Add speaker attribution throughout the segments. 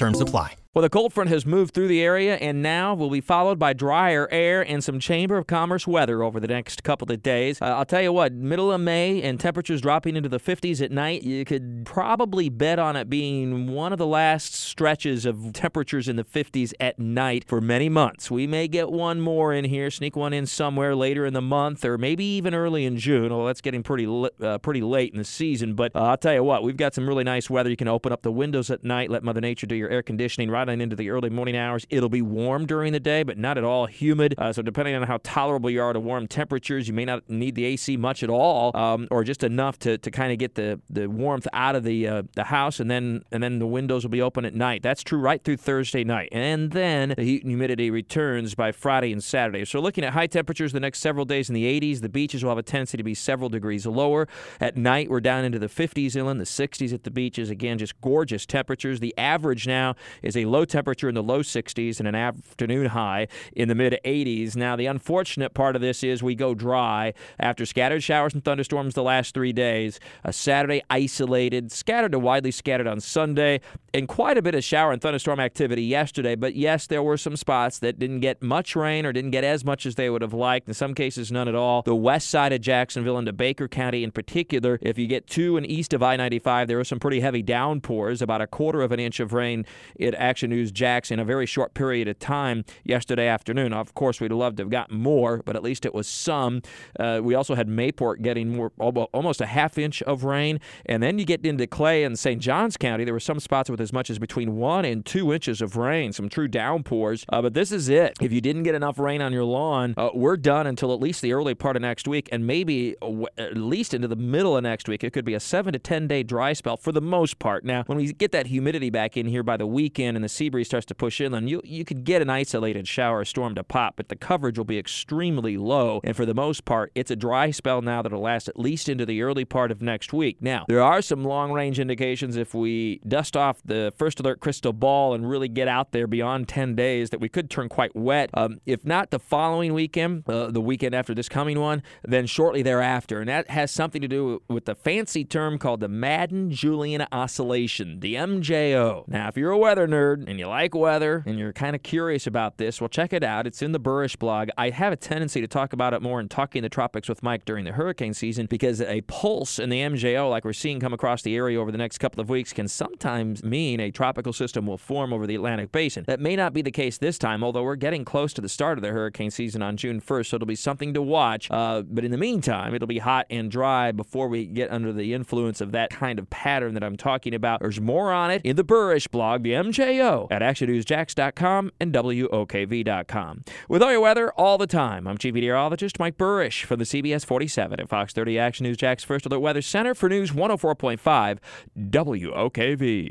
Speaker 1: Terms apply.
Speaker 2: Well, the cold front has moved through the area and now will be followed by drier air and some Chamber of Commerce weather over the next couple of days. Uh, I'll tell you what, middle of May and temperatures dropping into the 50s at night, you could probably bet on it being one of the last stretches of temperatures in the 50s at night for many months. We may get one more in here, sneak one in somewhere later in the month or maybe even early in June. Well, that's getting pretty uh, pretty late in the season, but uh, I'll tell you what, we've got some really nice weather. You can open up the windows at night, let Mother Nature do your air conditioning right on into the early morning hours. It'll be warm during the day, but not at all humid. Uh, so depending on how tolerable you are to warm temperatures, you may not need the AC much at all, um, or just enough to, to kind of get the, the warmth out of the uh, the house, and then and then the windows will be open at night. That's true right through Thursday night, and then the heat and humidity returns by Friday and Saturday. So looking at high temperatures the next several days in the 80s. The beaches will have a tendency to be several degrees lower. At night, we're down into the 50s inland, the 60s at the beaches. Again, just gorgeous temperatures. The average now is a low temperature in the low 60s and an afternoon high in the mid 80s. Now, the unfortunate part of this is we go dry after scattered showers and thunderstorms the last three days. A Saturday isolated, scattered to widely scattered on Sunday, and quite a bit of shower and thunderstorm activity yesterday. But yes, there were some spots that didn't get much rain or didn't get as much as they would have liked. In some cases, none at all. The west side of Jacksonville into Baker County in particular, if you get to and east of I 95, there were some pretty heavy downpours, about a quarter of an inch of rain at Action News Jax in a very short period of time yesterday afternoon. Of course, we'd love to have gotten more, but at least it was some. Uh, we also had Mayport getting more, almost a half inch of rain. And then you get into Clay and St. Johns County. There were some spots with as much as between one and two inches of rain, some true downpours. Uh, but this is it. If you didn't get enough rain on your lawn, uh, we're done until at least the early part of next week and maybe at least into the middle of next week. It could be a seven to 10 day dry spell for the most part. Now, when we get that humidity back in here by the weekend and the sea breeze starts to push inland, you you could get an isolated shower storm to pop, but the coverage will be extremely low. And for the most part, it's a dry spell now that'll last at least into the early part of next week. Now, there are some long range indications if we dust off the first alert crystal ball and really get out there beyond 10 days that we could turn quite wet. Um, if not the following weekend, uh, the weekend after this coming one, then shortly thereafter. And that has something to do with the fancy term called the Madden Julian Oscillation, the MJO. Now, if you're a weather nerd and you like weather and you're kind of curious about this, well, check it out. It's in the Buresh blog. I have a tendency to talk about it more in Talking the Tropics with Mike during the hurricane season because a pulse in the MJO, like we're seeing come across the area over the next couple of weeks, can sometimes mean a tropical system will form over the Atlantic basin. That may not be the case this time, although we're getting close to the start of the hurricane season on June 1st, so it'll be something to watch. Uh, but in the meantime, it'll be hot and dry before we get under the influence of that kind of pattern that I'm talking about. There's more on it in the Buresh blog, the MJO, at ActionNewsJax.com and WOKV.com. With all your weather all the time, I'm Chief Meteorologist Mike Buresh from the CBS 47 at Fox 30 Action News Jax First Alert Weather Center for News 104.5 WOKV.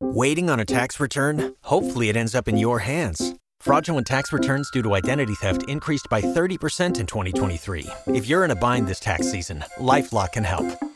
Speaker 1: Waiting on a tax return? Hopefully, it ends up in your hands. Fraudulent tax returns due to identity theft increased by 30% in 2023. If you're in a bind this tax season, LifeLock can help.